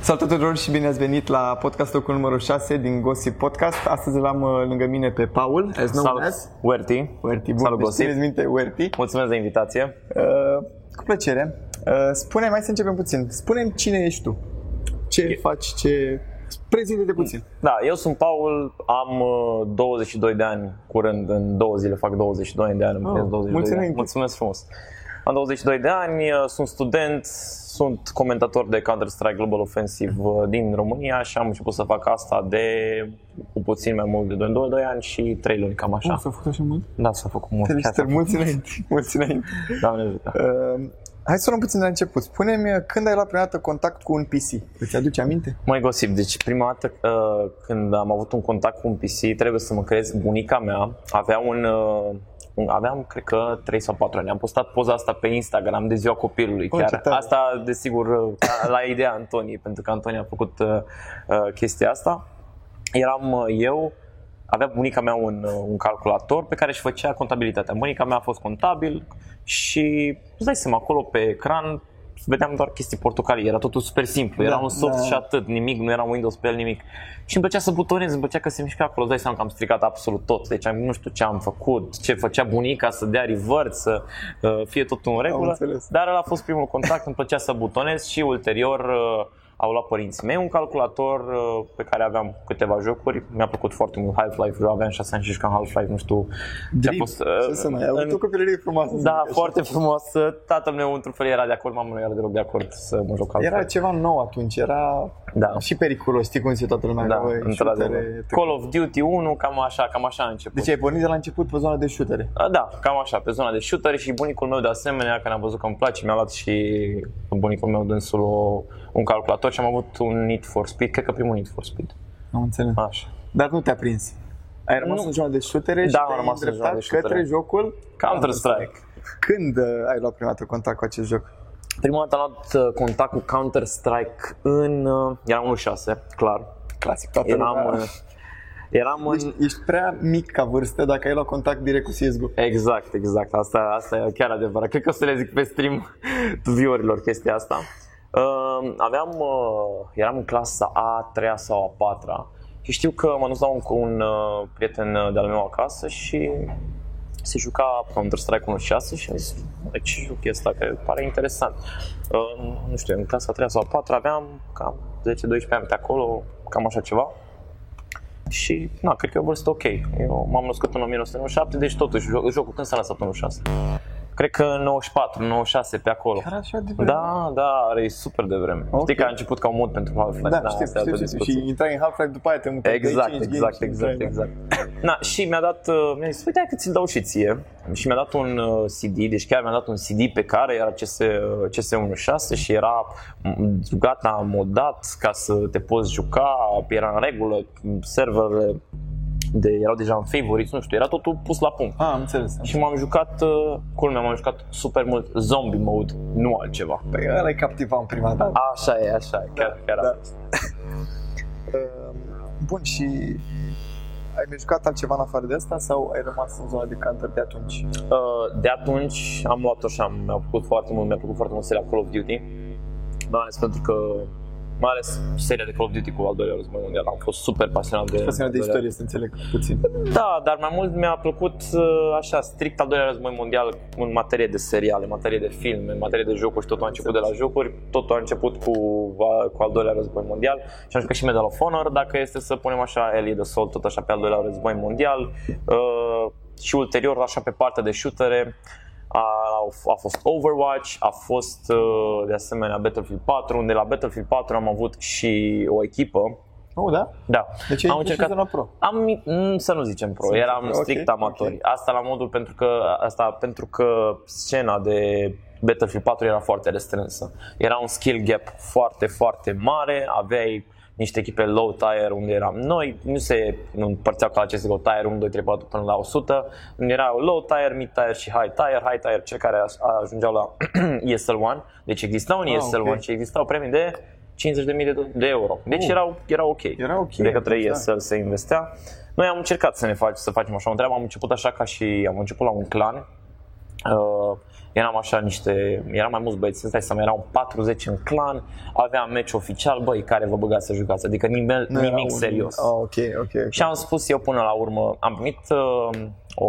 Salut tuturor și bine ați venit la podcastul cu numărul 6 din Gossip Podcast. Astăzi l-am uh, lângă mine pe Paul, as known Salut, as Werti. Werty. Bun, Salut, deci Gossip. țineți minte Werty. Mulțumesc de invitație. Uh, cu plăcere. Uh, spune mai să începem puțin. Spune-mi cine ești tu. Ce faci, ce... Prezintă-te puțin. Da, eu sunt Paul, am uh, 22 de ani, curând în două zile fac 22 de ani, îmi Oh, oh, 22 mulți de ani. înainte. Mulțumesc frumos. Am 22 de ani, uh, sunt student, sunt comentator de Counter-Strike Global Offensive uh, din România și am început să fac asta de cu puțin mai mult de 2, 2, 2 ani și 3 luni, cam așa. Oh, s-a făcut așa mult? Da, s-a făcut mult. chiar s-a Felicitări, mulți înainte. Mulți înainte. făcut. Doamne ajută. Uh, hai să o luăm puțin de la început. Spune-mi uh, când ai luat prima dată contact cu un PC. Îți aduce aminte? Mai gosip, deci prima dată uh, când am avut un contact cu un PC, trebuie să mă crezi, bunica mea avea un, uh, un aveam, cred că 3 sau 4 ani. Am postat poza asta pe Instagram de ziua copilului. Oh, ce chiar. tare. Asta, desigur, uh, la ideea Antoniei, pentru că Antonia a făcut uh, uh, chestia asta. Eram uh, eu, avea bunica mea un, uh, un calculator pe care își făcea contabilitatea. Bunica mea a fost contabil și îți dai seama, acolo pe ecran vedeam doar chestii portocalii, era totul super simplu, era Da, un soft da. și atât, nimic, nu era un Windows pe el, nimic. Și îmi plăcea să butonez, îmi plăcea că se mișca acolo, îți dai seama că am stricat absolut tot, deci am- nu știu ce am făcut, ce făcea bunica, să dea revert, să uh, fie totul în regulă, înțeles. dar ăla a fost primul contact, îmi plăcea să butonez și ulterior uh, au luat părinții mei un calculator uh, pe care aveam câteva jocuri, mi-a plăcut foarte mult Half-Life, eu aveam 6 ani și jucam Half-Life, nu știu ce a Dream. fost. uh, Ce să mai ai avut în- o copilărie frumoasă. să da, zic așa. foarte frumos. Tatăl meu într-un fel era de acord, mama nu era deloc de acord să mă joc Half-Life. Era ceva nou atunci, era Da. și periculos, știi cum zice toată lumea. Da, că, băi, într-adevăr. shootere, Call of Duty 1, cam așa, cam așa a început. Deci ai pornit de la început pe zona de shootere. A, Da, cam așa, pe zona de shooter și bunicul meu de asemenea, când am văzut că îmi place, mi-a luat și bunicul meu dânsul o, un calculator și am avut un Need for Speed, cred că primul Need for Speed. Am înțeles. Așa. Dar nu te-a prins. Ai rămas Nu. în zona de shootere și Da, am te-ai rămas în zona îndreptat de shootere. către jocul Counter-Strike. Când uh, ai luat prima dată contact cu acest joc? Prima dată am luat uh, contact cu Counter-Strike în... uh, Era 1.6, clar. Clasic, toată Eram, lumea. uh, eram în... Deci ești prea mic ca vârstă dacă ai luat contact direct cu CSGO. Exact, exact. Asta, asta e chiar adevărat. Cred că o să le zic pe stream viewerilor chestia asta. Uh, aveam, uh, eram în clasa a 3 sau a 4 și știu că m-am dus la un, cu un uh, prieten uh, de-al meu acasă și se juca Counter-Strike 1.6 și am zis, "Bă, ce joc e ăsta, că pare interesant. Uh, nu știu, în clasa a 3 sau a 4 aveam cam 10-12 ani pe acolo, cam așa ceva. Și, na, cred că e o vârstă ok. Eu m-am născut în 1997, deci totuși joc, jocul când s-a lăsat în 96? Cred că în 94, 96 pe acolo. Chiar așa de vreme? Da, da, are e super de vreme. Ok. Știi că a început ca un mod pentru Half-Life. Da, știu, asta e știu, altă știu, discuție. Și intrai în Half-Life după aia te mutai Exact, de 5 exact, games și exact, intrai, da. exact. Na, și mi-a dat, uh, mi-a zis, uite, hai că ți-l dau și ție. Și mi-a dat un uh, CD, deci chiar mi-a dat un CD pe care era CS, uh, CS16 și era m, gata modat ca să te poți juca, era în regulă, serverele de, erau deja în favorites, nu știu, era totul pus la punct. Ah, am înțeles. Și m-am jucat, uh, culmea, m-am jucat super mult zombie mode, nu altceva. Păi ăla e captiva în prima dată. Așa e, așa e, chiar, chiar da. da. Uh, Bun, și ai mai jucat altceva în afară de asta sau ai rămas în zona de counter de atunci? Uh, de atunci am luat-o și am, mi-a plăcut foarte mult, mi-a plăcut foarte mult seria Call of Duty. Mai ales pentru că mai ales seria de Call of Duty cu al doilea război mondial. Am fost super pasionat de... Pasionat de al doilea- istorie, să înțeleg puțin. Da, dar mai mult mi-a plăcut uh, așa, strict al doilea război mondial în materie de seriale, în materie de filme, în materie de jocuri și totul a început de la jocuri, totul a început cu, va- cu al doilea război mondial și am jucat și Medal of Honor, dacă este să punem așa Ellie the Soul, tot așa pe al doilea război mondial uh, și ulterior așa pe partea de shootere a, a fost Overwatch, a fost uh, de asemenea Battlefield 4, unde la Battlefield 4 am avut și o echipă Oh, da? da. Deci ai am intrat și în zona pro. Am, mm, să nu zicem pro, Să eram zicem, strict ok, amatori. ok. Asta la modul pentru că, asta pentru că scena de Battlefield 4 era foarte restrânsă. Era un skill gap foarte, foarte mare, aveai niște echipe low tier unde eram noi, nu se nu împărțeau ca la CSGO tier 1, 2, 3, 4 până la 100, unde erau low tier, mid tier și high tier, high tier cei care a- ajungeau la ESL 1, deci exista un Ah, ESL 1 ok. și existau premii de 50.000 de, de euro. Deci Oh. erau, era ok. Era ok, De către da. ESL se investea. Noi am încercat să ne fac, să facem așa o treabă, am început așa ca și am început la un clan Uh, eram așa niște, eram mai mulți băieți, îți dai seama, erau 40 în clan, aveam meci oficial, băi, care vă băgați să jucați, adică nivel, Nu era nimic un- serios. Ah, ok, ok. ok. Și am spus eu până la urmă, am primit uh, o,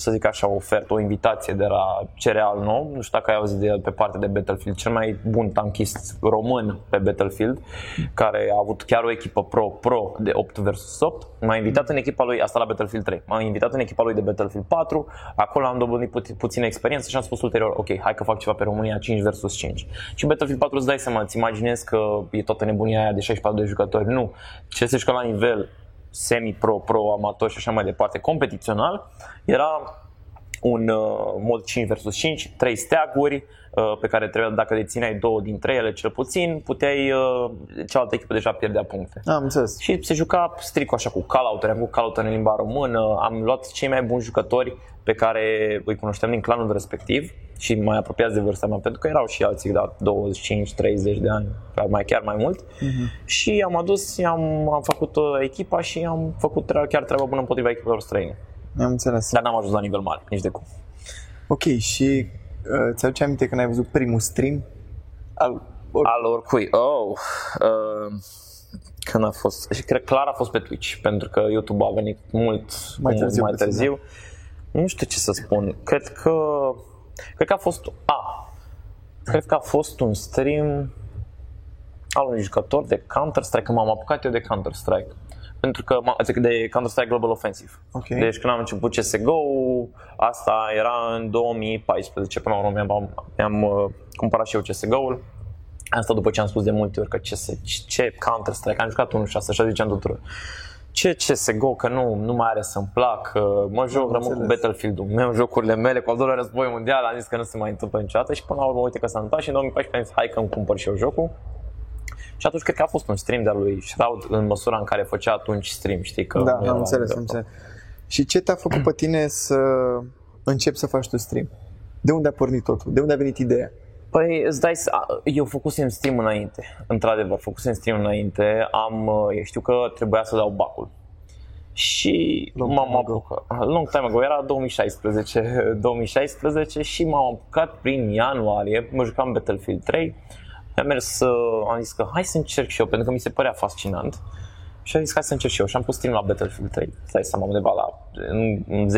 să zic așa, o ofertă, o invitație de la Cereal nou, nu știu dacă ai auzit de el pe partea de Battlefield, cel mai bun tankist român pe Battlefield, care a avut chiar o echipă pro-pro de 8 vs 8. M-a invitat în echipa lui, asta la Battlefield 3, m-a invitat în echipa lui de Battlefield 4, acolo am dobândit pu- puțină experiență și am spus ulterior, ok, hai că fac ceva pe România 5 vs 5. Și Battlefield 4 îți dai seama, îți imaginezi că e toată nebunia aia de 64 de jucători, nu. Ce se jucă la nivel semi-pro, pro, amator și așa mai departe, competițional, era un uh, mod 5 vs 5, 3 steaguri uh, pe care trebuia, dacă dețineai două dintre ele cel puțin, puteai, uh, cealaltă echipă deja pierdea puncte. Am înțeles. Și se juca strict așa cu call am avut call în limba română, am luat cei mai buni jucători pe care îi cunoșteam din clanul respectiv și mai apropiați de vârsta mea, pentru că erau și alții, da, 25-30 de ani, chiar mai, chiar mai mult. Și am adus, am, am făcut uh, echipa și am făcut tre- chiar treaba bună împotriva echipelor străine. Am înțeles. Dar n-am ajuns la nivel mare, nici de cum. Ok, și uh, ți-aduce aminte când ai văzut primul stream? Al, or, Al oricui. Oh, uh, când a fost, și cred clar a fost pe Twitch, pentru că YouTube a venit mult Mai târziu mai puțin, târziu. Nu știu ce să spun. Cred că cred că a fost a cred că a fost un stream al unui jucător de Counter-Strike, că m-am apucat eu de Counter-Strike. Pentru că, m- adică de Counter-Strike Global Offensive. Ok. Deci când am început CSGO, asta era în 2014, până la urmă mi-am, mi-am uh, cumpărat și eu CSGO-ul. Asta după ce am spus de multe ori că CS, ce Counter-Strike, am jucat 1.6, așa ziceam tuturor. Ce CSGO, că nu, nu mai are să-mi plac, mă joc, rămân cu înțeles. Battlefield-ul meu, jocurile mele, cu al doilea război mondial, am zis că nu se mai întâmplă niciodată și până la urmă, uite că s-a întâmplat și în 2014 am zis, hai că îmi cumpăr și eu jocul. Și atunci cred că a fost un stream de-al lui Shroud în măsura în care făcea atunci stream, știi că da, nu era am înțeles, de- am înțeles. Și ce te-a făcut pe tine să începi să faci tu stream? De unde a pornit totul? De unde a venit ideea? Păi îți dai să... Eu făcusem stream înainte, într-adevăr, făcusem stream înainte, am, eu știu că trebuia să dau bacul. Și Long m-am time ago. apucat, long time ago, era 2016, 2016 și m-am apucat prin ianuarie, mă jucam Battlefield 3, am mers, uh, am zis că hai să încerc și eu, pentru că mi se părea fascinant. Și am zis hai să încerc și eu. Și am pus stream la Battlefield 3, îți dai seama undeva la în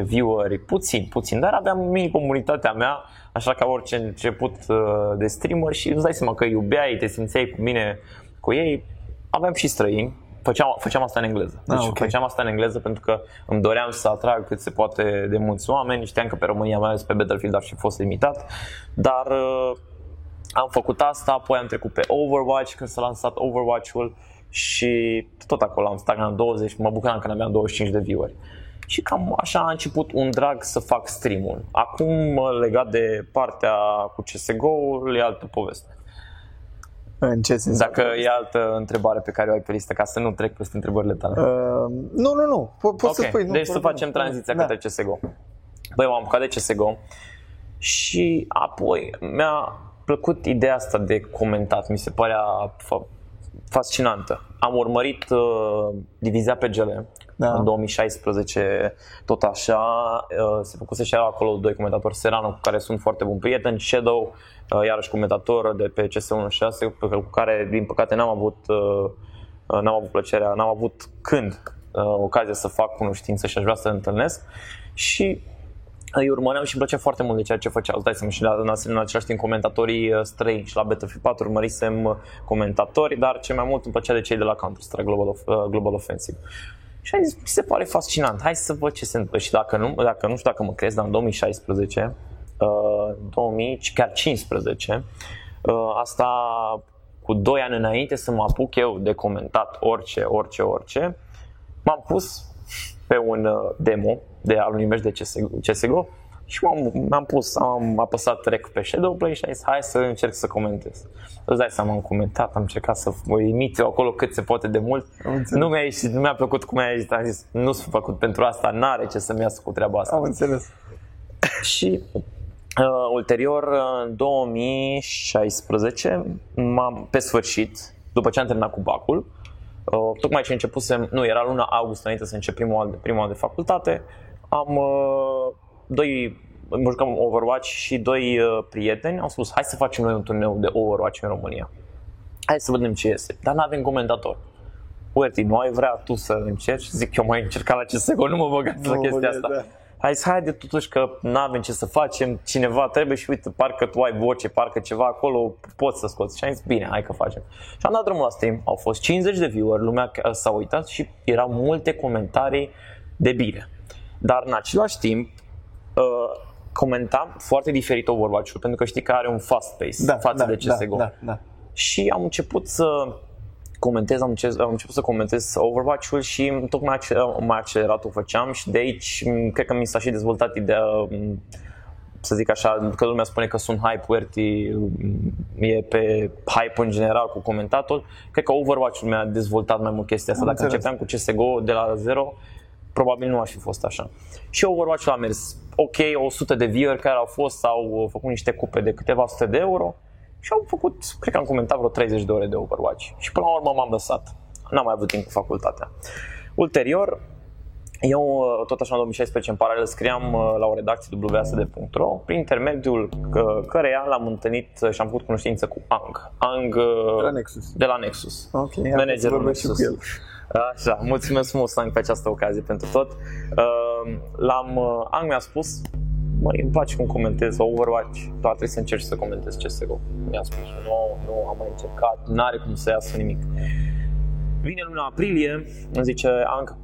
10-15 view-uri, puțin, puțin, dar aveam mini comunitatea mea, așa ca orice început uh, de streamer și îți dai seama că iubeai, te simțeai cu mine, cu ei, aveam și străini, făceam, făceam asta în engleză. Deci Ah, ok. făceam asta în engleză pentru că îmi doream să atrag cât se poate de mulți oameni, știam că pe România, mai ales pe Battlefield, ar fi fost limitat, dar uh, am făcut asta, apoi am trecut pe Overwatch când s-a lansat Overwatch-ul și tot acolo am stagnat la 20, mă bucuram când aveam 25 de view-uri. Și cam așa a început un drag să fac stream-ul. Acum, legat de partea cu CSGO-ul, e altă poveste. În ce sens? Dacă e altă întrebare pe care o ai pe listă, ca să nu trec peste întrebările tale. Uh, nu, nu, nu. Po- poți să Ok, spui. Nu, deci să problem. facem tranziția da. către CSGO. Băi, m-am apucat de CSGO și apoi mi-a plăcut ideea asta de comentat, mi se părea fa- fascinantă. Am urmărit uh, Divizia PGL Da. în 2016, tot așa, uh, se făcuse și acolo doi comentatori, Serano, cu care sunt foarte buni prieteni, Shadow, uh, iarăși comentator de pe CS16, pe- cu care, din păcate, n-am avut, uh, uh, n-am avut plăcerea, n-am avut când uh, ocazia să fac cunoștință și aș vrea să întâlnesc și îi urmăream și îmi plăcea foarte mult de ceea ce făceau. Îți dai seama și la, în, în același timp comentatorii uh, străini și la Battlefield 4 urmărisem uh, comentatori, dar ce mai mult îmi plăcea de cei de la Counter-Strike Global, of, uh, Global Offensive. Și am zis, mi se pare fascinant, hai să văd ce se întâmplă. Și dacă nu, dacă nu știu dacă mă crezi, dar în 2016, uh, 2000, chiar 15, uh, asta cu 2 ani înainte să mă apuc eu de comentat orice, orice, orice, m-am pus pe un uh, demo de al unui meci de CSGO, CSGO și m-am, m-am pus, am apăsat rec pe Shadowplay și am zis hai să încerc să comentez. Îți dai seama, am comentat, am încercat să mă imit eu acolo cât se poate de mult. Am înțeles. Nu mi-a ieșit, nu mi-a plăcut cum mi-a ieșit, am zis nu sunt făcut pentru asta, n-are ce să-mi iasă cu treaba asta. Am înțeles. Și uh, ulterior, uh, în 2016, m-am, pe sfârșit, după ce am terminat cu bacul, uh, tocmai ce începusem, nu, era luna august înainte să încep primul an de, primul an de facultate, am, uh, doi jucam Overwatch și doi uh, prieteni au spus hai să facem noi un turneu de Overwatch în România. Hai să vedem ce iese. Dar nu avem comentator. Uite, nu ai vrea tu să încerci? Zic, eu mai încercat la CSGO, nu mă băgați la chestia asta. Da. Hai să haide totuși că nu avem ce să facem, cineva trebuie și uite, parcă tu ai voce, parcă ceva acolo, poți să scoți. Și am zis, bine, hai că facem. Și am dat drumul la stream, au fost 50 de viewer, lumea s-a uitat și erau multe comentarii de bine. Dar în același timp, uh, comentam foarte diferit Overwatch-ul, pentru că știi că are un fast pace da, față da, de CSGO. Da, da, da. Și am început să comentez, am, început, am început să comentez Overwatch-ul și tocmai mai accelerat o făceam și de aici cred că mi s-a și dezvoltat ideea să zic așa, că lumea spune că sunt hype Werty e pe hype în general cu comentatul. Cred că Overwatch-ul mi-a dezvoltat mai mult chestia asta. Am Dacă începeam cu CSGO de la zero, probabil nu aș fi fost așa. Și Overwatch-ul a mers ok, 100 de viewer care au fost, sau făcut niște cupe de câteva sute de euro și au făcut, cred că am comentat vreo 30 de ore de Overwatch. Și până la urmă m-am lăsat. N-am mai avut timp cu facultatea. Ulterior, eu, tot așa, în 2016, în paralel, scriam uh, la o redacție www.asd.ro, prin intermediul căreia l-am întâlnit și am făcut cunoștință cu Ang. Ang uh, de la Nexus. De la Nexus. Ok, managerul Nexus. Și cu el. Așa, mulțumesc frumos, Ang, pe această ocazie pentru tot. Uh, l-am, Ang mi-a spus, măi, îmi place cum comentez Overwatch, tu trebuie să încerci să comentezi CSGO. Mi-a spus, nu, nu, am mai încercat, n-are cum să iasă nimic. Vine luna aprilie, îmi zice, Ang,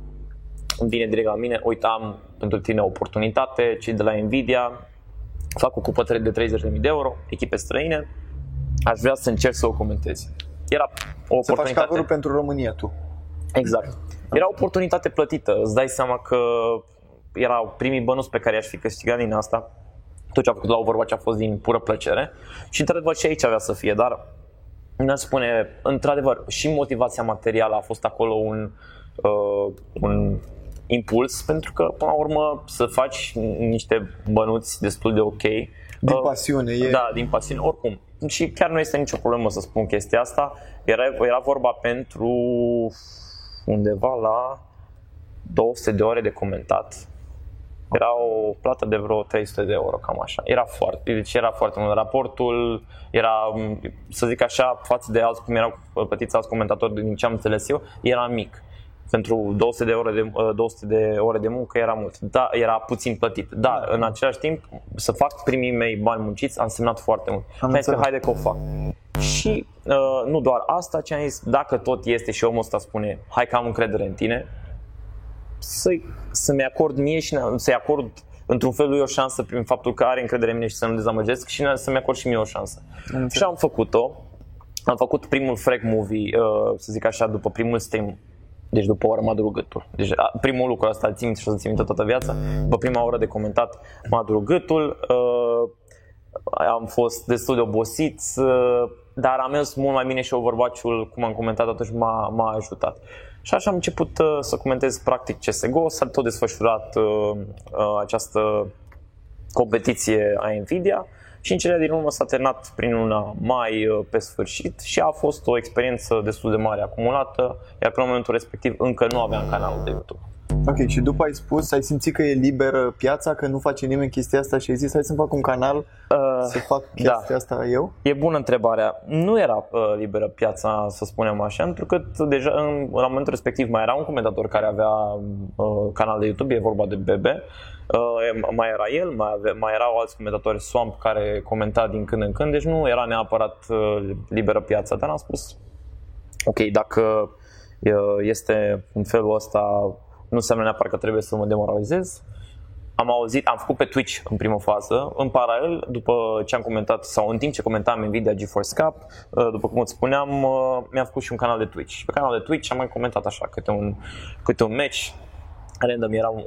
vine direct la mine, uite, am pentru tine o oportunitate, cei de la Nvidia, fac o cupătăre de 30.000 de euro, echipe străine, aș vrea să încerc să o comentezi. Era o oportunitate. Să faci cover pentru România tu. Exact. Era o oportunitate plătită. Îți dai seama că erau primii bănuți pe care i-aș fi câștigat din asta. Tot ce a făcut la Overwatch a fost din pură plăcere. Și într-adevăr și aici avea să fie, dar nu spune, într-adevăr, și motivația materială a fost acolo un, uh, un impuls, pentru că, până la urmă, să faci niște bănuți destul de ok. Din uh, pasiune. E... Da, din pasiune, oricum. Și chiar nu este nicio problemă să spun chestia asta. Era, era vorba pentru undeva la 200 de ore de comentat. Era o plată de vreo 300 de euro, cam așa. Era foarte, deci era foarte mult. Raportul era, să zic așa, față de alți, cum erau plătiți alți comentatori, din ce am înțeles eu, era mic. Pentru 200 de, ore de, 200 de ore de muncă era mult. Da, era puțin plătit. Dar da. în același timp, să fac primii mei bani munciți a însemnat foarte mult. Am zis că haide că o fac. Și uh, nu doar asta, ce am zis, dacă tot este și omul ăsta spune, hai că am încredere în tine, să, să-mi acord mie și să-i acord într-un fel lui o șansă prin faptul că are încredere în mine și să nu dezamăgesc și să-mi acord și mie o șansă. Înțeleg. Și am făcut-o. Am făcut primul frag movie, uh, să zic așa, după primul stream deci după o oră mă durut gâtul. Deci primul lucru ăsta îl țin și o să țin toată viața. După prima oră de comentat mă durut gâtul. Uh, am fost destul de obosit, uh, dar am mers mult mai bine și Overwatch-ul, cum am comentat atunci, m-a, m-a ajutat. Și așa am început uh, să comentez practic CSGO, s-a tot desfășurat uh, uh, această competiție a Nvidia și în cele din urmă s-a terminat prin luna mai uh, pe sfârșit și a fost o experiență destul de mare acumulată, iar pe momentul respectiv încă nu aveam canalul de YouTube. Ok, și după ai spus, ai simțit că e liberă piața, că nu face nimeni chestia asta și ai zis hai să fac un canal uh, să fac chestia da. asta eu? E bună întrebarea. Nu era uh, liberă piața, să spunem așa, pentru că deja în, la momentul respectiv mai era un comentator care avea uh, canal de YouTube, e vorba de Bebe. Uh, mai era el, mai, ave, mai erau alți comentatori Swamp care comenta din când în când, deci nu era neapărat uh, liberă piața, dar am spus ok, dacă uh, este în felul ăsta nu înseamnă neapărat că trebuie să mă demoralizez. Am auzit, am făcut pe Twitch în primă fază, în paralel, după ce am comentat, sau în timp ce comentam Nvidia GeForce Cup, uh, după cum îți spuneam, uh, mi-am făcut și un canal de Twitch. Pe canal de Twitch am mai comentat așa, câte un, câte un match, random erau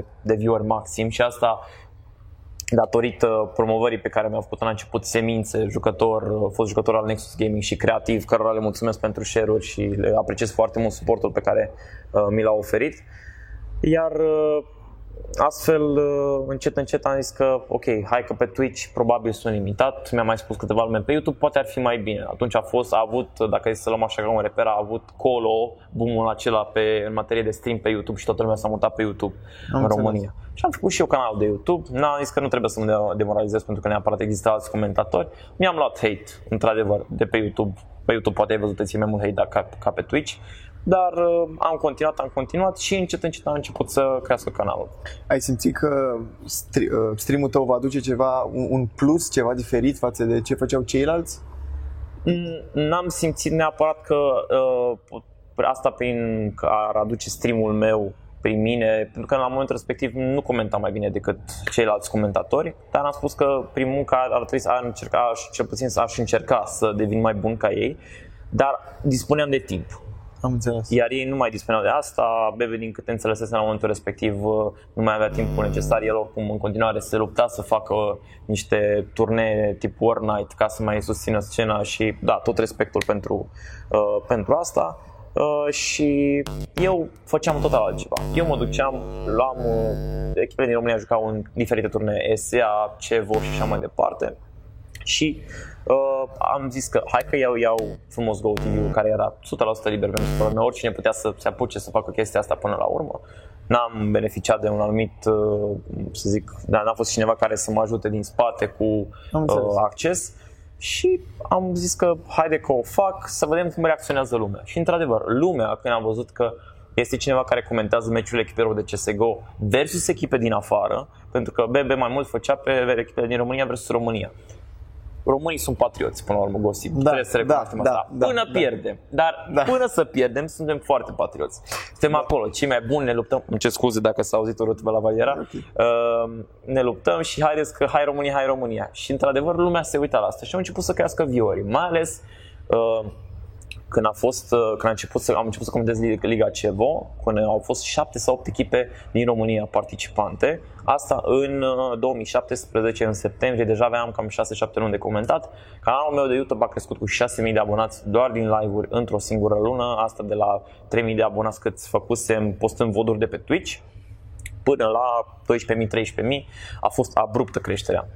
100-200 de viewer maxim și asta datorită promovării pe care mi-au făcut în început Semințe, jucător, fost jucător al Nexus Gaming și creativ, cărora le mulțumesc pentru share-uri și le apreciez foarte mult suportul pe care uh, mi l-au oferit. Iar uh, astfel, uh, încet, încet am zis că, ok, hai că pe Twitch probabil sunt limitat, mi-a mai spus câteva lume pe YouTube, poate ar fi mai bine. Atunci a fost, a avut, dacă e să luăm așa ca un reper, a avut Colo, boom acela pe, în materie de stream pe YouTube și toată lumea s-a mutat pe YouTube am în înțeles. România. Și am făcut și eu canal de YouTube, n-am zis că nu trebuie să mă demoralizez pentru că neapărat există alți comentatori. Mi-am luat hate, într-adevăr, de pe YouTube. Pe YouTube poate ai văzut ție mai mult hate ca, ca pe Twitch dar uh, am continuat, am continuat și încet, încet am început să crească canalul. Ai simțit că stri- uh, streamul tău va aduce ceva, un, un plus, ceva diferit față de ce făceau ceilalți? Mm, n-am simțit neapărat că uh, asta prin că ar aduce streamul meu prin mine, pentru că la momentul respectiv nu comentam mai bine decât ceilalți comentatori, dar am spus că prin munca ar trebui să încerca, cel puțin să aș încerca să devin mai bun ca ei, dar dispuneam de timp. Am înțeles. Iar ei nu mai dispuneau de asta, Bebe din câte înțelesese la momentul respectiv nu mai avea timpul necesar, el oricum în continuare se lupta să facă niște turnee tip War Night ca să mai susțină scena și da, tot respectul pentru, uh, pentru asta. Uh, și eu făceam total altceva. Eu mă duceam, luam, uh, echipele din România jucau în diferite turnee, SEA, CEVO și așa mai departe. Și uh, am zis că hai că iau, iau frumos Go TV care era 100% liber pentru toată lumea, oricine putea să se apuce să facă chestia asta până la urmă. N-am beneficiat de un anumit, uh, să zic, dar n-a fost cineva care să mă ajute din spate cu uh, acces și am zis că haide că o fac să vedem cum reacționează lumea. Și într-adevăr, lumea, când am văzut că este cineva care comentează meciurile echipelor de CSGO versus echipe din afară, pentru că BB mai mult făcea pe echipele din România versus România românii sunt patrioți, până la urmă, gossip. Da, Trebuie să recunoaștem da, asta. Da, până da, pierdem. Dar da. până să pierdem, suntem foarte patrioți. Suntem da. acolo, cei mai buni, ne luptăm. Îmi cer scuze dacă s-a auzit urât pe la Valiera. Okay. Uh, ne luptăm și haideți că hai România, hai România. Și într-adevăr lumea se uită la asta și au început să crească viorii. Mai ales uh, când a fost, uh, când a început să, am început să comentez Liga Cevo, când au fost 7 sau 8 echipe din România participante. Asta în 2017, uh, în septembrie, deja aveam cam 6-7 luni de comentat. Canalul meu de YouTube a crescut cu 6.000 de abonați doar din live-uri într-o singură lună, asta de la 3.000 de abonați cât făcusem postând voduri de pe Twitch până la 12.000-13.000 a fost abruptă creșterea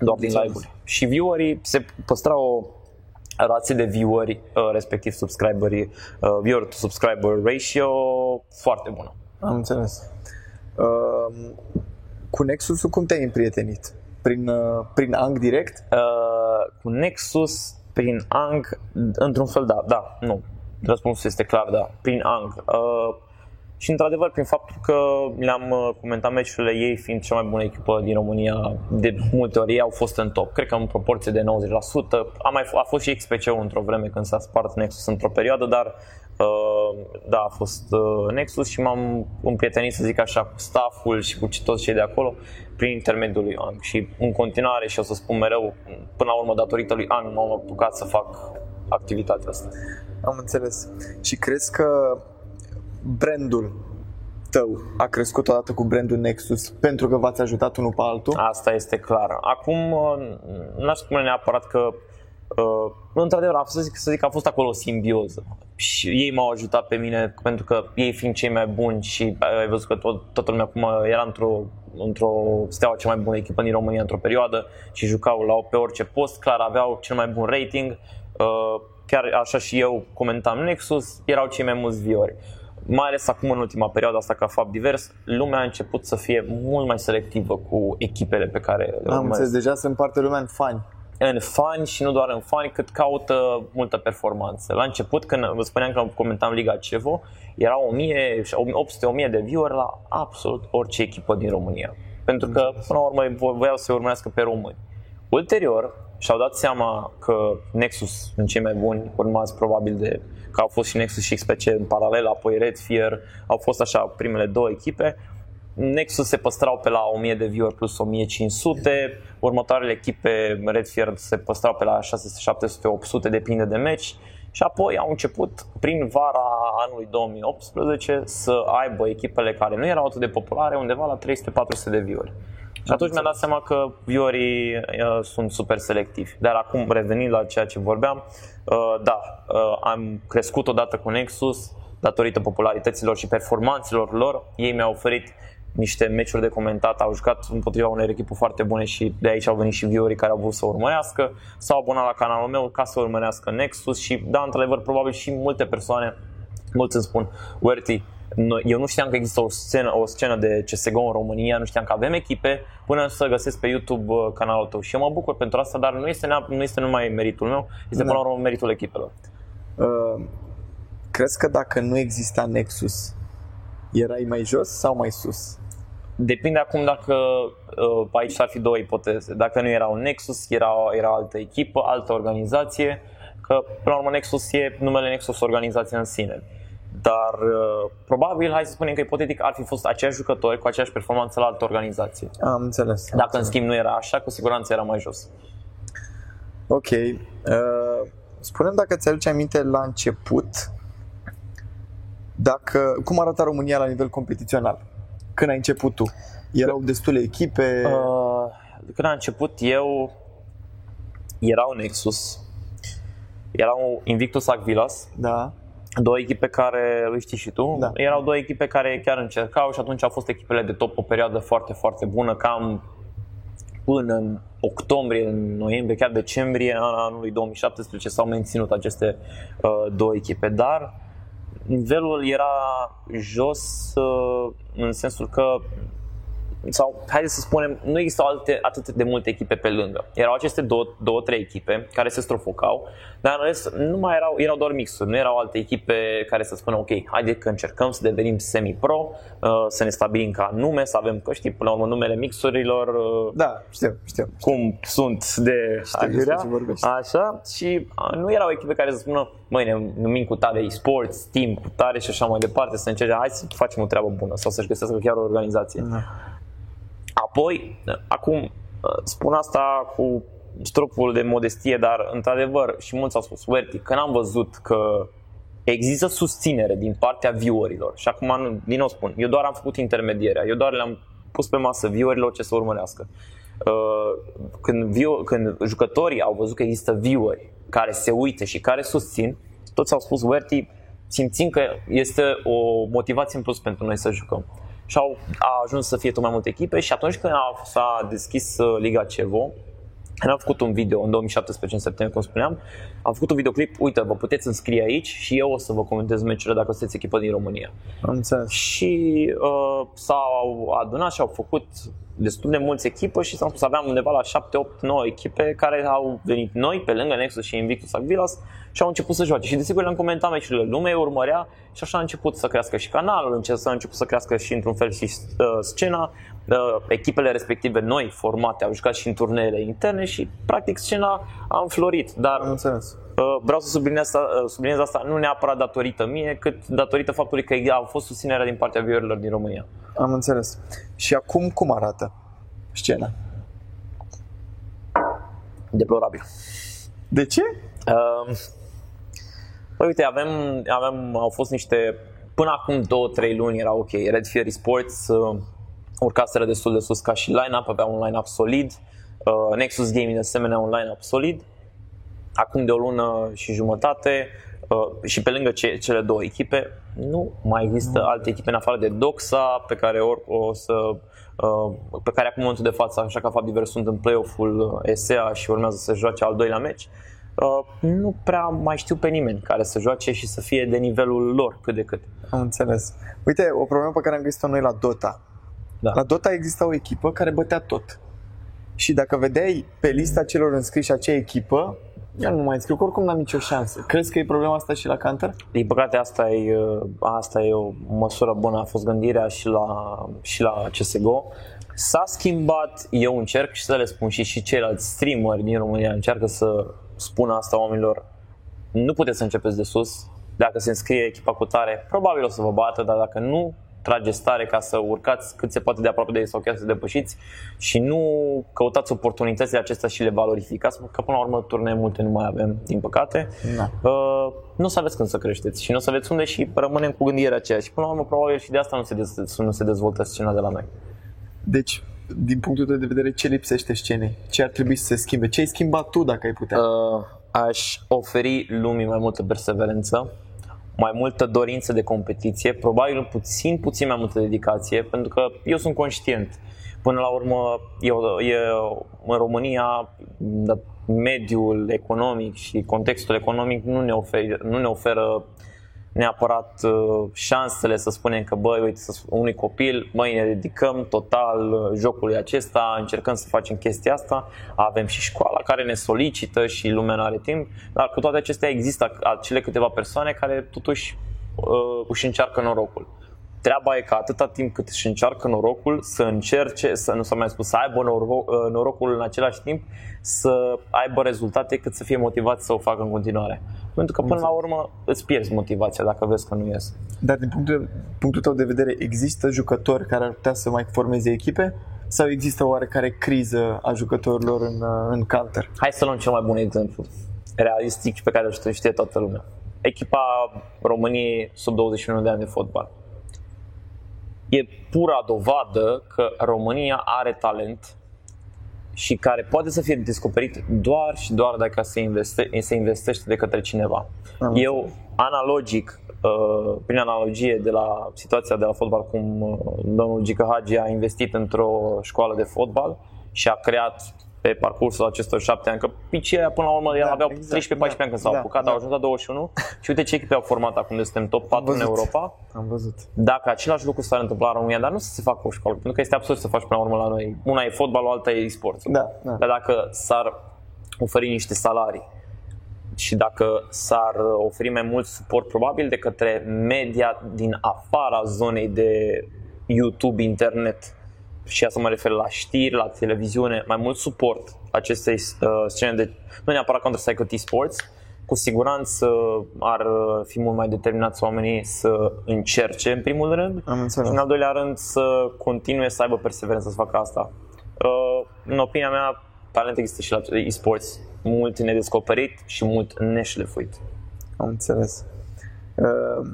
doar din live-uri. Și viewerii se păstrau rație de vieweri, uh, respectiv subscriberi, uh, viewer to subscriber ratio foarte bună. Am înțeles. Uh, cu Nexus cum te-ai împrietenit? Prin, uh, prin Ang direct? Uh, cu Nexus, prin Ang, într-un fel da, da, nu. Răspunsul este clar, da, prin Ang. Uh, și într-adevăr, prin faptul că le-am uh, comentat meciurile ei fiind cea mai bună echipă din România, de multe ori ei au fost în top, cred că în proporție de 90%. A, mai f- a fost și XPC într-o vreme când s-a spart Nexus într-o perioadă, dar uh, da, a fost uh, Nexus și m-am împrietenit, să zic așa, cu stafful și cu toți cei de acolo prin intermediul lui Ang. Și în continuare, și o să spun mereu, până la urmă, datorită lui Ang, m-am apucat să fac activitatea asta. Am înțeles. Și crezi că brandul tău a crescut odată cu brandul Nexus pentru că v-ați ajutat unul pe altul? Asta este clar. Acum, uh, n-aș spune neapărat că Uh, într-adevăr, a fost, să zic, să zic că a fost acolo o simbioză. Și ei m-au ajutat pe mine pentru că ei fiind cei mai buni și ai văzut că tot, toată lumea acum era într-o, într-o steaua cea mai bună echipă din România într-o perioadă și jucau la, pe orice post, clar aveau cel mai bun rating. Uh, chiar așa și eu comentam Nexus, erau cei mai mulți viori mai ales acum în ultima perioadă asta ca fapt divers, lumea a început să fie mult mai selectivă cu echipele pe care le Am înțeles, deja se împarte lumea în fani. În fani și nu doar în fani, cât caută multă performanță. La început, când vă spuneam că comentam Liga Cevo, era 800-1000 de viewer la absolut orice echipă din România. Pentru că, până la urmă, voiau să urmească pe români. Ulterior, și-au dat seama că Nexus sunt cei mai buni, urmați probabil de că au fost și Nexus și XPC în paralel, apoi Redfear, au fost așa primele două echipe. Nexus se păstrau pe la 1000 de viewer plus 1500, următoarele echipe Redfear se păstrau pe la 600, 700, 800, depinde de meci și apoi au început prin vara anului 2018 să aibă echipele care nu erau atât de populare undeva la 300-400 de viewer. Și atunci mi-am dat seama că viorii uh, sunt super selectivi. Dar acum, revenind la ceea ce vorbeam, uh, da, uh, am crescut odată cu Nexus datorită popularităților și performanțelor lor. Ei mi-au oferit niște meciuri de comentat, au jucat împotriva unei echipe foarte bune și de aici au venit și viewerii care au vrut să urmărească, s-au abonat la canalul meu ca să urmărească Nexus și da, într-adevăr, probabil și multe persoane, mulți îmi spun, Werty, eu nu știam că există o scenă, o scenă de CSGO în România, nu știam că avem echipe, până să găsesc pe YouTube uh, canalul tău. Și eu mă bucur pentru asta, dar nu este, nu este numai meritul meu, este da. până la urmă meritul echipelor. Uh, crezi că dacă nu exista Nexus, erai mai jos sau mai sus? Depinde acum dacă uh, aici ar fi două ipoteze. Dacă nu era un Nexus, era, era altă echipă, altă organizație, că până la urmă Nexus e numele Nexus organizația în sine. Dar uh, probabil, hai să spunem că ipotetic ar fi fost aceiași jucători cu aceeași performanță la altă organizație. Am înțeles. Am Dacă înțeles. în schimb nu era așa, cu siguranță era mai jos. Ok. Uh, spunem dacă ți aduce aminte la început, dacă, cum arăta România la nivel competițional? Când ai început tu? Erau destule echipe? Uh, când am început eu, era un Nexus, era un Invictus Agvilas, da. Două echipe care, îi știi și tu, da. erau două echipe care chiar încercau și atunci au fost echipele de top o perioadă foarte, foarte bună, cam până în octombrie, în noiembrie, chiar decembrie anului 2017 s-au menținut aceste uh, două echipe, dar nivelul era jos uh, în sensul că sau haideți să spunem, nu existau alte, atât de multe echipe pe lângă. Erau aceste două, două trei echipe care se strofocau, dar în rest nu mai erau, erau doar mixuri, nu erau alte echipe care să spună ok, haide că încercăm să devenim semi-pro, uh, să ne stabilim ca nume, să avem, că știi, până la urmă numele mixurilor. Uh, da, știu, știu. Cum sunt de știu, așa, și uh, nu erau echipe care să spună, măi, ne numim cu tare e-sports, team, cu tare și așa mai departe, să încerce, hai să facem o treabă bună sau să-și găsească chiar o organizație. Da. Apoi, acum spun asta cu stropul de modestie, dar într-adevăr și mulți au spus, Werty, că n-am văzut că există susținere din partea viewerilor și acum din nou spun, eu doar am făcut intermedierea, eu doar le-am pus pe masă viewerilor ce să urmărească. Când, view, când jucătorii au văzut că există vieweri care se uită și care susțin, toți au spus, Werty, simțim că este o motivație în plus pentru noi să jucăm și au a ajuns să fie tot mai multe echipe și atunci când a, s-a deschis uh, Liga Cevo, am făcut un video în 2017, în septembrie, cum spuneam, am făcut un videoclip, uite, vă puteți înscrie aici și eu o să vă comentez meciurile dacă sunteți echipă din România. Am înțeles. Și uh, s-au adunat și au făcut destul de mulți echipă și s-am spus aveam undeva la 7, 8, 9 echipe care au venit noi pe lângă Nexus și Invictus Agvilas și au început să joace. Și desigur le-am comentat meciurile, lumea urmărea și așa a început să crească și canalul, a început să crească și într-un fel și uh, scena. Uh, echipele respective noi formate au jucat și în turneele interne și practic scena a înflorit. Dar am înțeles. Uh, vreau să subliniez asta, uh, subliniez asta nu neapărat datorită mie, cât datorită faptului că a fost susținerea din partea viewerilor din România. Am înțeles. Și acum cum arată scena? Deplorabil. De ce? Uh, Păi uite, avem, avem, au fost niște, până acum 2-3 luni era ok, Red Fury Sports uh, urcaseră destul de sus ca și line-up, avea un line-up solid, uh, Nexus Gaming de asemenea un line-up solid. Acum de o lună și jumătate uh, și pe lângă ce, cele două echipe, nu mai există mm. alte echipe în afară de Doxa pe care or, o să uh, pe care acum în momentul de față, așa ca fapt divers, sunt în play-off-ul ESEA și urmează să joace al doilea meci. Uh, nu prea mai știu pe nimeni care să joace și să fie de nivelul lor cât de cât. Am înțeles. Uite, o problemă pe care am găsit-o noi la Dota. Da. La Dota exista o echipă care bătea tot. Și dacă vedeai pe lista celor înscriși acea echipă, eu nu mai înscriu, că oricum n-am nicio șansă. Crezi că e problema asta și la Counter? Din păcate asta e, uh, asta e o măsură bună, a fost gândirea și la, și la CSGO. S-a schimbat, eu încerc și să le spun și, și ceilalți streameri din România încearcă să spun asta oamenilor, nu puteți să începeți de sus, dacă se înscrie echipa cu tare, probabil o să vă bată, dar dacă nu trageți tare ca să urcați cât se poate de aproape de ei sau chiar să depășiți și nu căutați oportunitățile acestea și le valorificați, că până la urmă turnee multe nu mai avem, din păcate. Da. Uh, nu o să aveți când să creșteți și nu o să aveți unde și rămânem cu gândirea aceea și până la urmă probabil și de asta nu se, dez- nu se dezvoltă scena de la noi. Deci, din punctul tău de vedere, ce lipsește scenei? Ce ar trebui să se schimbe? Ce ai schimbat tu dacă ai putea? Uh, aș oferi lumii mai multă perseverență, mai multă dorință de competiție, probabil puțin, puțin mai multă dedicație, pentru că eu sunt conștient. Până la urmă, eu, eu, în România, mediul economic și contextul economic nu ne oferă, nu ne oferă neapărat uh, șansele să spunem că, băi, uite, unui copil, măi, ne dedicăm total uh, jocului acesta, încercăm să facem chestia asta, avem și școala care ne solicită și lumea nu are timp, dar cu toate acestea există acele câteva persoane care totuși uh, își încearcă norocul. Treaba e că atâta timp cât își încearcă norocul, să încerce, să nu s-a mai spus, să aibă uh, norocul în același timp, să aibă rezultate cât să fie motivat să o facă în continuare. Pentru că până la urmă îți pierzi motivația dacă vezi că nu ies. Dar din punctul, punctul tău de vedere, există jucători care ar putea să mai formeze echipe? Sau există oarecare criză a jucătorilor în, uh, în counter? Hai să luăm cel mai bun exemplu, realistic și pe care îl știe toată lumea. Echipa României sub 21 de ani de fotbal e pura dovadă că România are talent și care poate să fie descoperit doar și doar dacă se, investe, se investește de către cineva. Am Eu, analogic, uh, prin analogie de la situația de la fotbal, cum uh, domnul Gică Hagi a investit într-o școală de fotbal și a creat pe parcursul acestor șapte ani, că picii aia până la urmă da, aveau exact, 13-14 da, ani când s-au da, apucat, da. au ajuns la 21 și uite ce echipe au format acum de suntem top 4 în Europa. Am văzut. Dacă același lucru s-ar întâmpla în România, dar nu să se facă o școală, pentru că este absurd să faci până la urmă la noi. Una e fotbalul, alta e e-sport. Da, da. Dar dacă s-ar oferi niște salarii și dacă s-ar oferi mai mult suport probabil de către media din afara zonei de YouTube, internet, și asta mă refer la știri, la televiziune, mai mult suport acestei uh, scene de, nu neapărat Counter-Strike T-Sports, cu siguranță ar fi mult mai determinați oamenii să încerce în primul rând Am și în al doilea rând să continue să aibă perseverență să facă asta. Uh, în opinia mea, talent există și la e-sports, mult nedescoperit și mult neșlefuit. Am înțeles. Uh,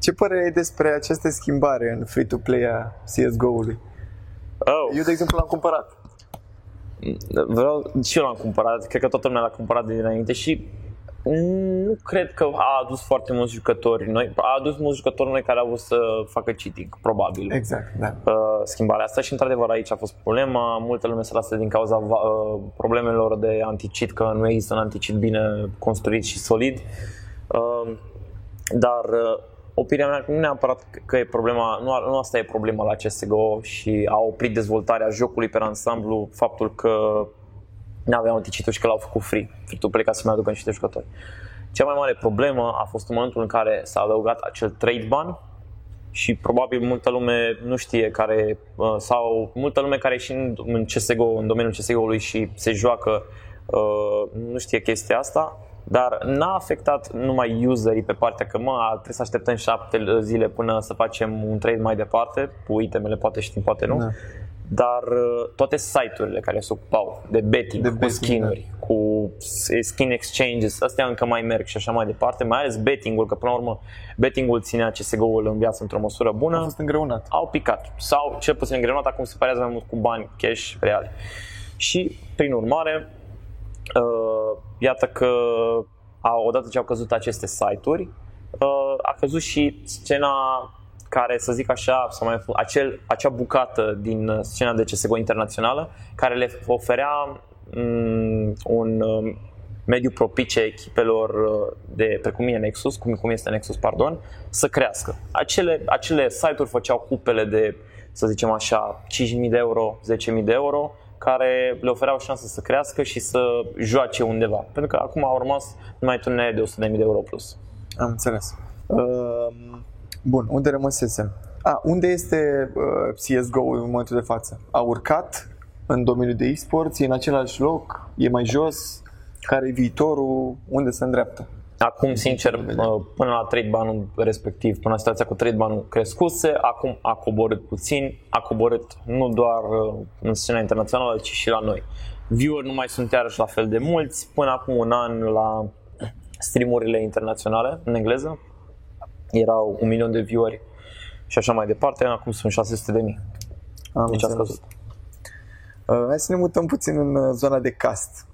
ce părere ai despre această schimbare în free-to-play a CSGO-ului? Oh. Eu, de exemplu, l-am cumpărat. Vreau, și eu l-am cumpărat, cred că toată lumea l-a cumpărat de dinainte și nu cred că a adus foarte mulți jucători noi, a adus mulți jucători noi care au vrut să facă cheating, probabil. Exact, da. Uh, schimbarea asta și într-adevăr aici a fost problema, multe lume se lasă din cauza uh, problemelor de anti-cheat, că nu există un anti-cheat bine construit și solid. Uh, dar uh, opinia mea nu neapărat că e problema, nu, nu asta e problema la CSGO și a oprit dezvoltarea jocului pe ansamblu faptul că nu aveau anticipul și că l-au făcut free, free to play ca să mai aducă niște jucători. Cea mai mare problemă a fost în momentul în care s-a adăugat acel trade ban și probabil multă lume nu știe care uh, sau multă lume care e și în, în CSGO, în domeniul CSGO-ului și se joacă uh, nu știe chestia asta dar n-a afectat numai userii pe partea că mă, trebuie să așteptăm șapte zile până să facem un trade mai departe, cu itemele poate știm, poate nu, da. dar uh, toate site-urile care se ocupau de betting, de cu betting, skin-uri, da. cu skin exchanges, astea încă mai merg și așa mai departe, mai ales betting-ul, că până la urmă betting-ul ținea CSGO-ul în viață într-o măsură bună. A fost îngreunat. Au picat sau cel puțin îngreunat, acum se parează mai mult cu bani cash reali. Și prin urmare, uh, iată că a, odată ce au căzut aceste site-uri, uh, a căzut și scena care, să zic așa, sau mai acel, acea bucată din scena de CSGO internațională, care le oferea um, un um, mediu propice echipelor uh, de, precum e Nexus, cum, cum este Nexus, pardon, să crească. Acele, acele site-uri făceau cupele de, să zicem așa, 5.000 de euro, 10.000 de euro, care le ofereau șansa să crească și să joace undeva. Pentru că acum au rămas numai turnee de 100.000 de euro plus. Am înțeles. Uh, bun, unde rămăsesem? A, unde este uh, CSGO în momentul de față? A urcat în domeniul de e-sports? E în același loc? E mai jos? Care e viitorul? Unde se îndreaptă? Acum, sincer, uh, până la trade banul respectiv, până la situația cu trade banul crescuse, acum a coborât puțin, a coborât nu doar uh, în scena internațională, ci și la noi. viewer nu mai sunt iarăși la fel de mulți, până acum un an la streamurile internaționale în engleză erau un milion de vieweri și așa mai departe, acum sunt 600 de mii. Am deci a scăzut. Uh, hai să ne mutăm puțin în uh, zona de cast.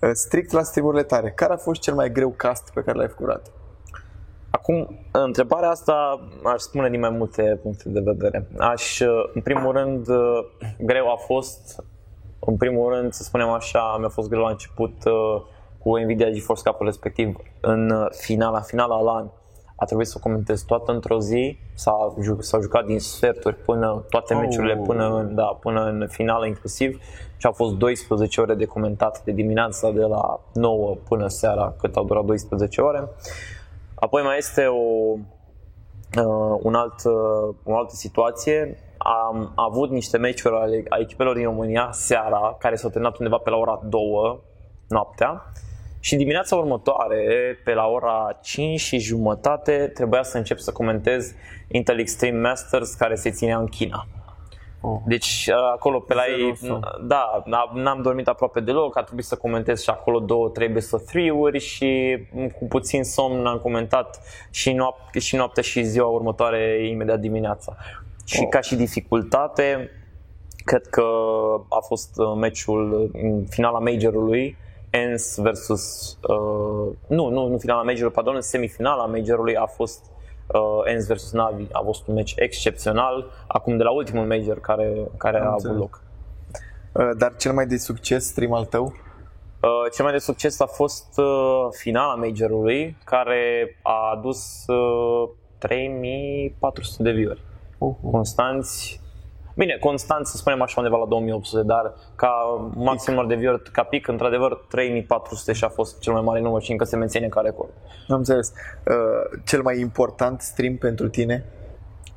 Uh, strict la streamurile tare, care a fost cel mai greu cast pe care l-ai făcut? Acum, întrebarea asta aș spune din mai multe puncte de vedere. Aș, în primul rând, greu a fost, în primul rând, să spunem așa, mi-a fost greu la început cu Nvidia GeForce Cup respectiv în finala, finala la an a trebuit să o comentez toată într-o zi, s-a, s-a jucat din sferturi până toate oh. meciurile până în, da, până în finală inclusiv și au fost 12 ore de comentat de dimineața de la 9 până seara cât au durat 12 ore. Apoi mai este o, uh, un alt, uh, o altă situație. Am avut niște meciuri ale a echipelor din România seara, care s-au terminat undeva pe la ora 2 noaptea și dimineața următoare, pe la ora 5 și jumătate, trebuia să încep să comentez Intel Extreme Masters care se ținea în China. Oh. Deci acolo pe la ei, da, n-am dormit aproape deloc, a trebuit să comentez și acolo două, trei să three-uri și cu puțin somn am comentat și, noapte, și noaptea și ziua următoare imediat dimineața. Și oh. ca și dificultate, cred că a fost uh, meciul în finala majorului, ENS versus, uh, nu, nu, nu finala majorului, pardon, în semifinala majorului a fost uh, ENS versus Navi. A fost un meci excepțional, acum de la ultimul major care, care a avut loc. Uh, dar cel mai de succes stream al tău? Uh, cel mai de succes a fost uh, finala majorului, care a adus uh, 3400 de view-uri. Uh-huh. Constanți Bine, constant să spunem așa undeva la 2800, dar ca maxim număr de view ca pic, într-adevăr 3400 și a fost cel mai mare număr și încă se menține ca record. Am înțeles. Uh, cel mai important stream pentru tine?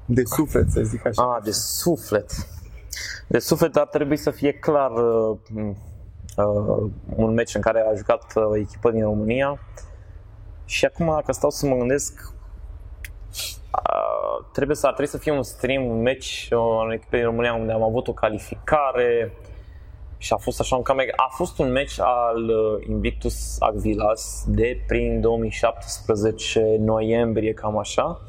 De suflet, să zic așa. Ah, de suflet. De suflet ar trebui să fie clar uh, uh, un meci în care a jucat uh, echipă din România. Și acum, dacă stau să mă gândesc, trebuie să, trebuie să fie un stream, un match în echipe din România unde am avut o calificare și a fost așa un cam A fost un match al uh, Invictus Agvilas de prin 2017 noiembrie, cam așa.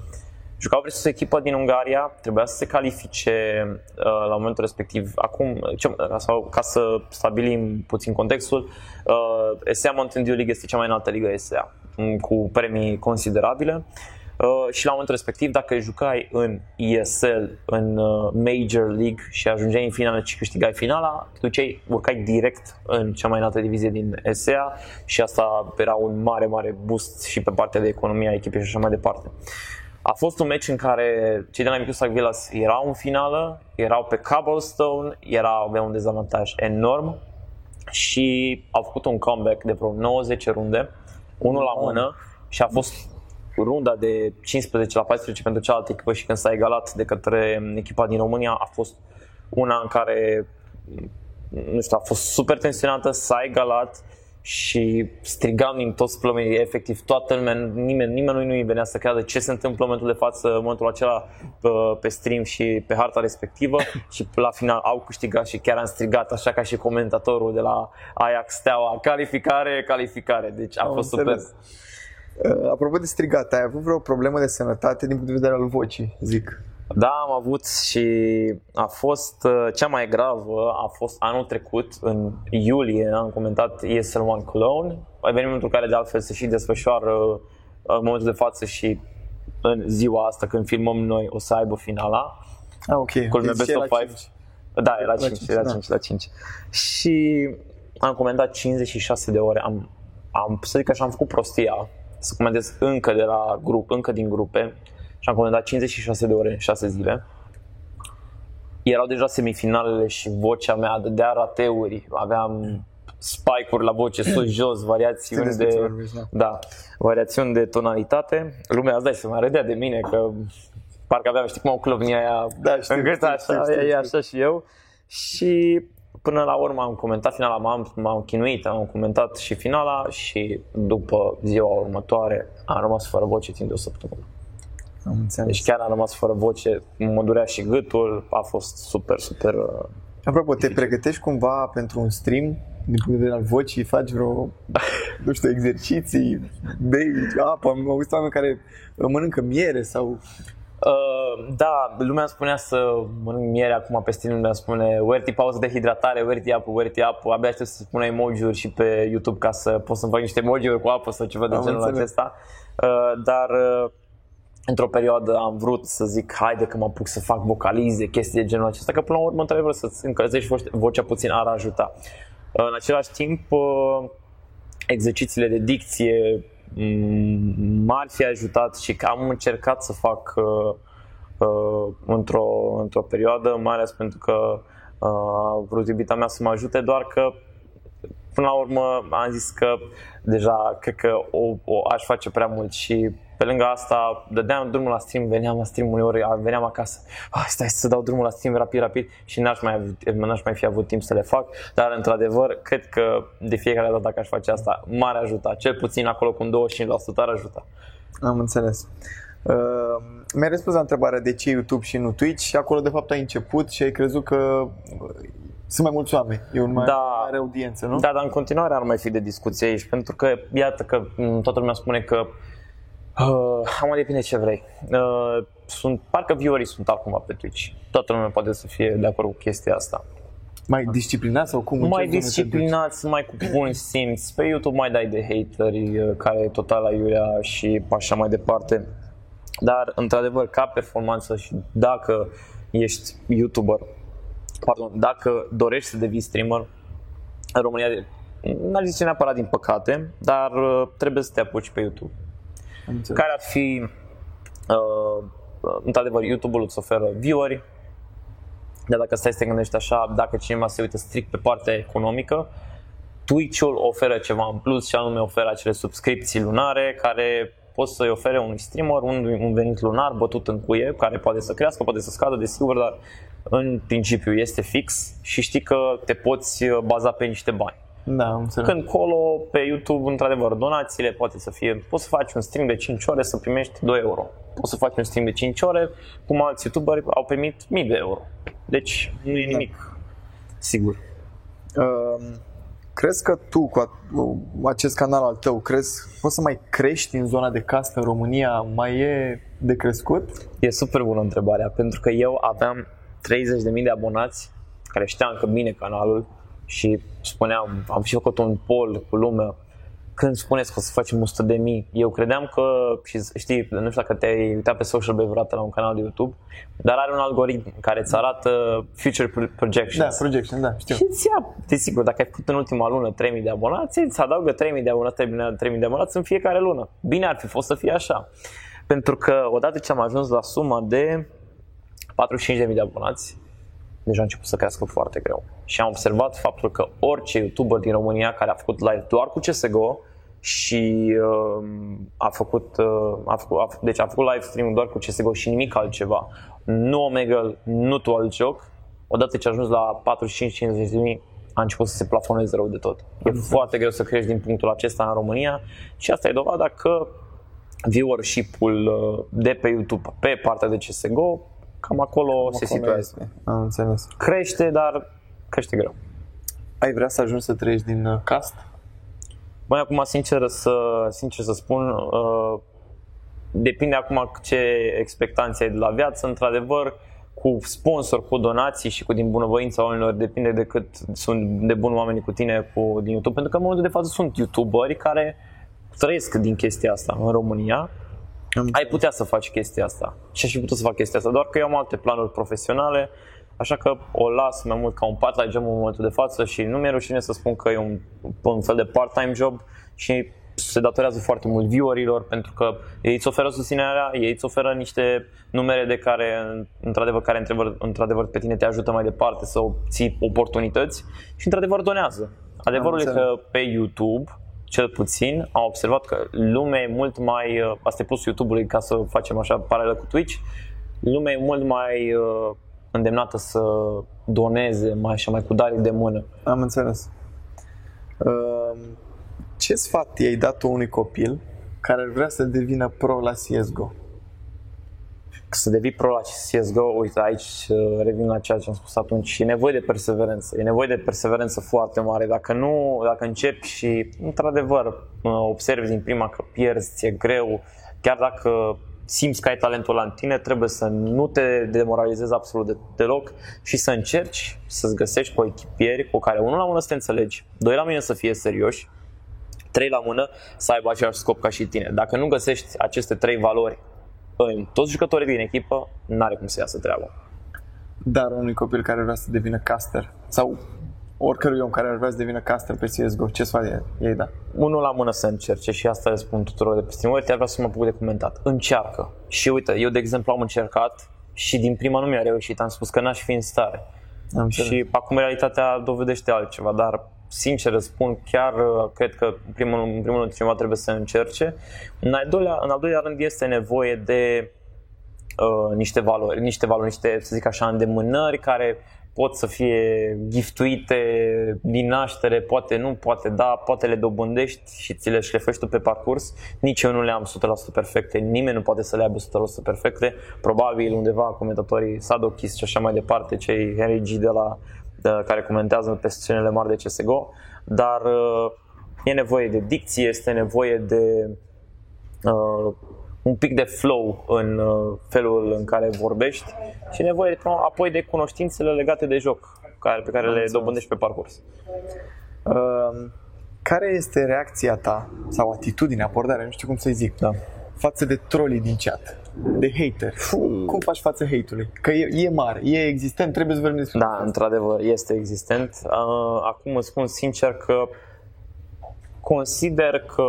Jucau versus echipă din Ungaria, trebuia să se califice uh, la momentul respectiv. Acum, ce, sau, ca să stabilim puțin contextul, uh, ESEA Mountain Dew League este cea mai înaltă ligă ESEA, cu premii considerabile. Uh, Uh, și la momentul respectiv, dacă jucai în ESL, în uh, Major League și ajungeai în finală și câștigai finala, te duceai, urcai direct în cea mai înaltă divizie din ESEA și asta era un mare, mare boost și pe partea de economia a echipei și așa mai departe. A fost un meci în care cei de la Micus Villas erau în finală, erau pe cobblestone, erau, aveau un dezavantaj enorm și au făcut un comeback de vreo 90 runde, unul la mână și a fost runda de 15 la 14 pentru cealaltă echipă și când s-a egalat de către echipa din România a fost una în care nu știu, a fost super tensionată, s-a egalat și strigam din toți plămenii, efectiv toată lumea, nimeni, nimeni nu-i venea să creadă ce se întâmplă în momentul de față, în momentul acela pe, pe stream și pe harta respectivă și la final au câștigat și chiar am strigat așa ca și comentatorul de la Ajax Steaua, calificare, calificare, deci a am fost înțeles. super. Uh, apropo de strigat, ai avut vreo problemă de sănătate din punct de vedere al vocii, zic? Da, am avut și a fost uh, cea mai gravă, a fost anul trecut, în iulie, am comentat ESL One Cologne, evenimentul care de altfel se și desfășoară uh, în momentul de față și în ziua asta când filmăm noi o să aibă finala. Ah, ok. Culmea Best of 5. Da, era 5, 5, era 5, da. la 5. Și am comentat 56 de ore, am, am să zic așa, am făcut prostia să comentez încă de la grup, încă din grupe și am comentat 56 de ore în 6 zile. Erau deja semifinalele și vocea mea dădea rateuri, aveam spike-uri la voce sus-jos, variațiuni de, da. da, variațiuni de tonalitate. Lumea îți dai să mă râdea de mine că parcă aveam, știi cum au clăvnia aia da, știu, în gât, așa, știu, știu, știu. așa și eu. Și până la urmă am comentat finala, m-am, m-am chinuit, am comentat și finala și după ziua următoare am rămas fără voce timp de o săptămână. Am înțeles. Deci chiar am rămas fără voce, mă durea și gâtul, a fost super, super... Uh, Apropo, te pregătești cumva pentru un stream din punct de vedere al vocii, faci vreo, nu știu, exerciții, bei apă, am auzit oameni care mănâncă miere sau Uh, da, lumea spunea să mănânc miere acum pe stil, lumea spune Werti pauză de hidratare, Werti apă, Werti apă Abia aștept să spună emoji-uri și pe YouTube ca să pot să-mi fac niște emoji-uri cu apă sau ceva de Am genul înțeles. acesta uh, Dar uh, într-o perioadă am vrut să zic haide că mă apuc să fac vocalize, chestii de genul acesta, că până la urmă într-adevăr să-ți încălzești vocea puțin ar ajuta. În același timp, exercițiile de dicție m-ar fi ajutat și că am încercat să fac uh, uh, într-o, într-o perioadă, mai ales pentru că uh, a vrut iubita mea să mă ajute, doar că până la urmă am zis că deja cred că o, o aș face prea mult și pe lângă asta dădeam drumul la stream, veneam la stream uneori, veneam acasă, ah, stai să dau drumul la stream rapid, rapid și n-aș mai, n-aș mai fi avut timp să le fac, dar într-adevăr cred că de fiecare dată dacă aș face asta, m-ar ajuta, cel puțin acolo cu 25% ar ajuta. Am înțeles. Uh, mi-ai răspuns la întrebarea de ce YouTube și nu Twitch și acolo de fapt ai început și ai crezut că sunt mai mulți oameni, e un mai da, mare audiență, nu? Da, dar în continuare ar mai fi de discuție aici, pentru că iată că toată lumea spune că Uh, am depinde ce vrei. Uh, sunt, parcă viewerii sunt altcumva pe Twitch. Toată lumea poate să fie de acord cu chestia asta. Mai disciplinați sau cum? Mai disciplinați, mai cu bun simț. Pe YouTube mai dai de hateri uh, care e total aiurea și așa mai departe. Dar, într-adevăr, ca performanță și dacă ești YouTuber, pardon, dacă dorești să devii streamer, în România, n-aș zice neapărat din păcate, dar uh, trebuie să te apuci pe YouTube. Care ar fi, uh, într-adevăr, YouTube-ul îți oferă view-uri, dar dacă stai să te gândești așa, dacă cineva se uită strict pe partea economică, Twitch-ul oferă ceva în plus și anume oferă acele subscripții lunare care pot să-i ofere unui streamer un, un venit lunar bătut în cuie, care poate să crească, poate să scadă, desigur, dar în principiu este fix și știi că te poți baza pe niște bani. Da, înțeleg. Când colo, pe YouTube, într-adevăr, donațiile poate să fie, poți să faci un stream de 5 ore să primești 2 euro. Poți să faci un stream de 5 ore, cum alți YouTuberi au primit 1000 de euro. Deci nu e da. nimic, da. sigur. Uh, crezi că tu, cu acest canal al tău, crezi, poți să mai crești în zona de castă în România? Mai e de crescut? E super bună întrebarea, pentru că eu aveam 30.000 de abonați care știam că bine canalul, și spuneam, am și făcut un poll cu lumea, când spuneți că o să facem 100 de mii, eu credeam că, și știi, nu știu dacă te-ai uitat pe social be vreodată la un canal de YouTube, dar are un algoritm care îți arată future projections. Da, projection, da, știu. Și îți ia, desigur, dacă ai făcut în ultima lună 3000 de abonați, îți adaugă 3000 de abonați, 3000 de abonați în fiecare lună. Bine ar fi fost să fie așa. Pentru că odată ce am ajuns la suma de 45.000 de abonați, deja a început să crească foarte greu. Și am observat faptul că orice YouTuber din România care a făcut live doar cu CSGO și uh, a făcut, uh, a făcut a, deci a făcut live stream doar cu CSGO și nimic altceva, nu Omegle, nu tu alt joc, odată ce a ajuns la 45-50 de mii, a început să se plafoneze rău de tot. E mm-hmm. foarte greu să crești din punctul acesta în România și asta e dovada că viewership-ul uh, de pe YouTube pe partea de CSGO cam acolo cam se situează. Am înțeles. Crește, dar crește greu. Ai vrea să ajungi să trăiești din uh, cast? Băi, acum, sincer să, sincer să spun, uh, depinde acum ce expectanțe ai de la viață. Într-adevăr, cu sponsor, cu donații și cu din bunăvoința oamenilor, depinde de cât sunt de buni oamenii cu tine cu, din YouTube. Pentru că în momentul de față sunt youtuberi care trăiesc din chestia asta în România am ai putea să faci chestia asta. Și aș fi putut să fac chestia asta, doar că eu am alte planuri profesionale, așa că o las mai mult ca un part-time job în momentul de față și nu mi-e rușine să spun că e un, un fel de part-time job și se datorează foarte mult viewerilor pentru că ei îți oferă susținerea, ei îți oferă niște numere de care, într-adevăr, care într-adevăr, într-adevăr pe tine te ajută mai departe să obții oportunități și într-adevăr donează. Adevărul e că pe YouTube cel puțin, am observat că lumea e mult mai, uh, asta e plus YouTube-ului ca să facem așa paralel cu Twitch, lumea e mult mai uh, îndemnată să doneze mai și mai cu dare de mână. Am înțeles. Uh, ce sfat i-ai dat unui copil care ar vrea să devină pro la CSGO? Să devii pro la CSGO, uite aici uh, revin la ceea ce am spus atunci, e nevoie de perseverență, e nevoie de perseverență foarte mare. Dacă nu, dacă începi și într-adevăr uh, observi din prima că pierzi, ți-e greu, chiar dacă simți că ai talentul la tine, trebuie să nu te demoralizezi absolut de, deloc și să încerci să-ți găsești echipieri cu care unul la mână să te înțelegi, doi la mână să fie serioși, trei la mână să aibă același scop ca și tine. Dacă nu găsești aceste trei valori în toți jucătorii din echipă, n-are cum să iasă treaba. Dar unui copil care vrea să devină caster sau oricărui om care ar vrea să devină caster pe CSGO, ce sfat ei da? Unul la mână să încerce și asta le spun tuturor de pe Steam. Uite, ar vrea să mă apuc de comentat. Încearcă. Și uite, eu de exemplu am încercat și din prima nu mi-a reușit. Am spus că n-aș fi în stare. Am și acum realitatea dovedește altceva, dar sincer spun, chiar uh, cred că în primul, în primul rând cineva trebuie să încerce. În al doilea, în al doilea rând este nevoie de uh, niște valori, niște valori, niște, să zic așa, îndemânări care pot să fie giftuite din naștere, poate nu, poate da, poate le dobândești și ți le șlefești tu pe parcurs. Nici eu nu le am 100% perfecte, nimeni nu poate să le aibă 100% perfecte. Probabil undeva comentatorii Sadokis și așa mai departe, cei Henry G de la de, care comentează pe scenele mari de CSGO, dar uh, e nevoie de dicție, este nevoie de uh, un pic de flow în uh, felul în care vorbești și nevoie apoi de cunoștințele legate de joc care, pe care le dobândești pe parcurs. Uh, care este reacția ta sau atitudinea, abordarea, nu știu cum să-i zic, da. față de trolii din chat, de hater? Cum faci față hate-ului? Că e, e mare, e existent, trebuie să vorbim despre Da, într-adevăr, este existent. Uh, acum îți spun sincer că consider că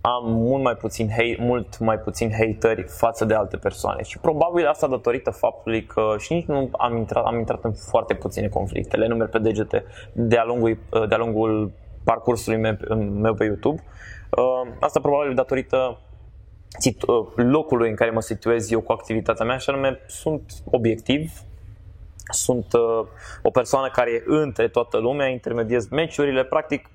am mult mai puțin, hate, mult mai puțin hateri față de alte persoane și probabil asta datorită faptului că și nici nu am intrat, am intrat în foarte puține conflicte, le numeri pe degete de-a lungul, de-a lungul parcursului meu, meu pe YouTube. Uh, asta probabil datorită uh, locului în care mă situez eu cu activitatea mea și anume sunt obiectiv, sunt uh, o persoană care e între toată lumea, intermediez meciurile, practic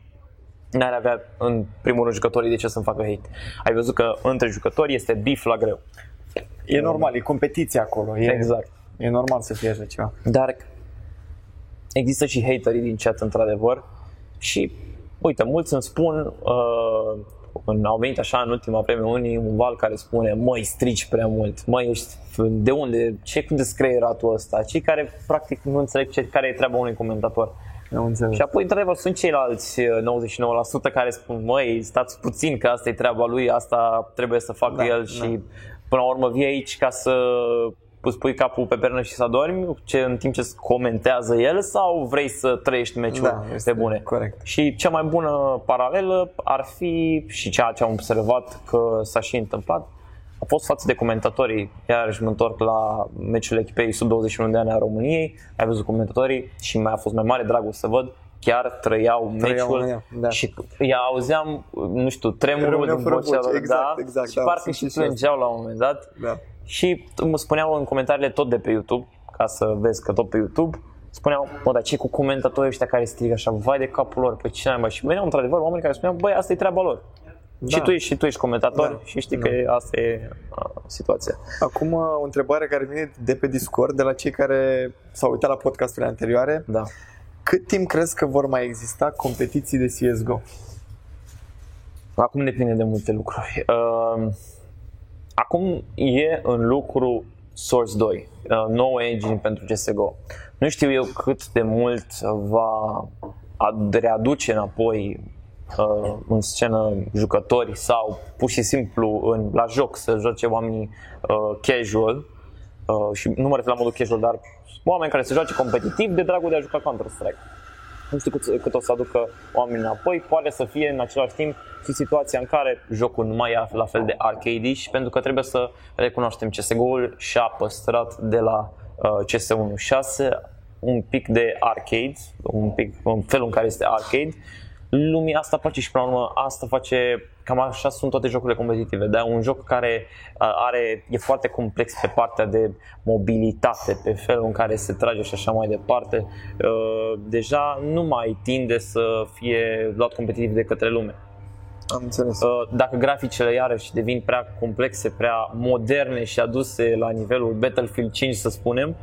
n-ar avea în primul rând jucătorii de ce să-mi facă hate. Ai văzut că între jucători este bif la greu. E normal, e competiție acolo. E, exact. E normal să fie așa ceva. Dar există și haterii din chat într-adevăr și uite, mulți îmi spun uh, în, au venit așa în ultima vreme unii un val care spune măi strici prea mult, măi ești de unde, ce cu descreieratul ăsta, cei care practic nu înțeleg ce, care e treaba unui comentator. Am Și apoi, într-adevăr, sunt ceilalți 99% uh, care spun, măi, stați puțin că asta e treaba lui, asta trebuie să facă da, el da. și până la urmă vii aici ca să îți pui capul pe pernă și să dormi ce, în timp ce comentează el sau vrei să trăiești meciul da, pe bune? Corect. Și cea mai bună paralelă ar fi și ceea ce am observat că s-a și întâmplat, a fost față de comentatorii, iarăși mă întorc la meciul echipei sub 21 de ani a României, ai văzut comentatorii și mai a fost mai mare dragul să văd, chiar trăiau, trăiau meciul da. și îi auzeam, nu știu, tremurul din vocea lor, exact, da? exact, și da, parcă și plângeau la un moment dat. Da. Și mă spuneau în comentariile tot de pe YouTube, ca să vezi că tot pe YouTube, spuneau, mă, dar ce cu comentatorii ăștia care strigă așa, vai de capul lor, pe cine mai Și veneau într-adevăr oameni care spuneau, băi, asta e treaba lor. Da. Și tu ești și tu ești comentator da. și știi da. că asta e a, situația. Acum o întrebare care vine de pe Discord de la cei care s-au uitat la podcasturile anterioare. Da. Cât timp crezi că vor mai exista competiții de CSGO? Acum depinde de multe lucruri. Uh, acum e în lucru Source 2, uh, nouă engine pentru CSGO. Nu știu eu cât de mult va readuce înapoi uh, în scenă jucători sau pur și simplu în, la joc să joace oamenii uh, casual uh, și nu mă refer la modul casual, dar oameni care se joace competitiv de dragul de a juca Counter-Strike. Nu știu cât, cât o să aducă oamenii înapoi, poate să fie în același timp și situația în care jocul nu mai e la fel de arcade pentru că trebuie să recunoaștem CSGO-ul și-a păstrat de la uh, CS1 6 un pic de arcade, un pic, un fel în care este arcade. Lumii asta face și până la urmă asta face, cam așa sunt toate jocurile competitive, da? un joc care are, e foarte complex pe partea de mobilitate, pe felul în care se trage și așa mai departe, deja nu mai tinde să fie luat competitiv de către lume. Am înțeles. Dacă graficele iarăși devin prea complexe, prea moderne și aduse la nivelul Battlefield 5, să spunem,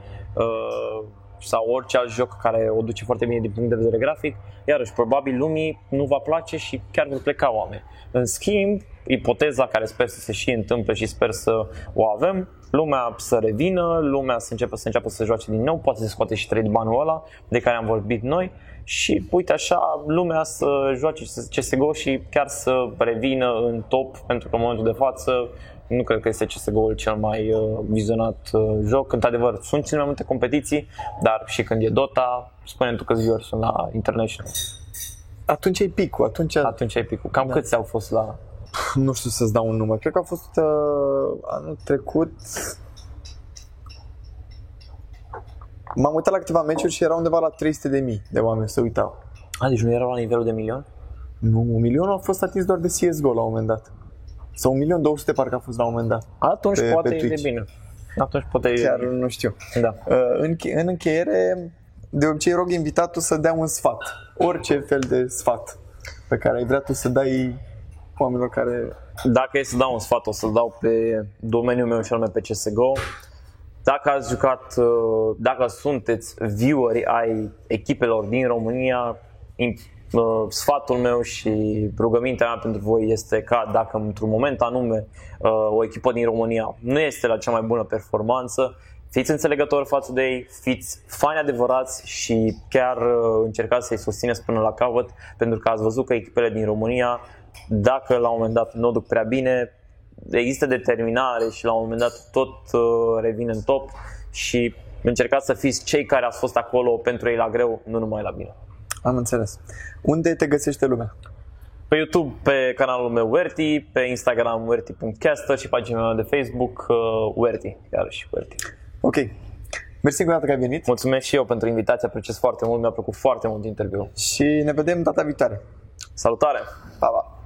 sau orice alt joc care o duce foarte bine din punct de vedere grafic, iarăși probabil lumii nu va place și chiar vor pleca oameni. În schimb, ipoteza care sper să se și întâmple și sper să o avem, lumea să revină, lumea să înceapă să înceapă să joace din nou, poate să scoate și trade banul ăla de care am vorbit noi și uite așa lumea să joace CSGO și chiar să revină în top pentru că în momentul de față nu cred că este CSGO-ul cel mai uh, vizionat uh, joc. Într-adevăr, sunt cele mai multe competiții, dar și când e Dota, spune tu câți viewers sunt la International. Atunci e picul, atunci... Atunci e picul. Cam da. câți au fost la... Nu știu să-ți dau un număr. Cred că a fost uh, anul trecut... M-am uitat la câteva meciuri și era undeva la 300 de mii de oameni să uitau. A, deci nu erau la nivelul de milion? Nu, un milion a fost atins doar de CSGO la un moment dat. Sau un milion 200 parcă a fost la un moment dat. Atunci pe, poate pe e de bine. Atunci poate Chiar nu știu. Da. Uh, în, în încheiere, de obicei rog invitatul să dea un sfat. Orice fel de sfat pe care ai vrea tu să dai oamenilor care... Dacă e să dau un sfat, o să-l dau pe domeniul meu și anume pe CSGO. Dacă ați jucat, uh, dacă sunteți vieweri ai echipelor din România, Uh, sfatul meu și rugămintea mea pentru voi este ca dacă într-un moment anume uh, o echipă din România nu este la cea mai bună performanță, fiți înțelegători față de ei, fiți fani adevărați și chiar uh, încercați să-i susțineți până la capăt, pentru că ați văzut că echipele din România, dacă la un moment dat nu o duc prea bine, există determinare și la un moment dat tot revine în top și încercați să fiți cei care ați fost acolo pentru ei la greu, nu numai la bine. Am înțeles. Unde te găsește lumea? Pe YouTube, pe canalul meu Werti, pe Instagram werti.caster și pagina mea de Facebook uh, Werti, iarăși Werti. Ok. Mersi încă o dată că ai venit. Mulțumesc și eu pentru invitație, apreciez foarte mult, mi-a plăcut foarte mult interviul. Și ne vedem data viitoare. Salutare! Pa, pa!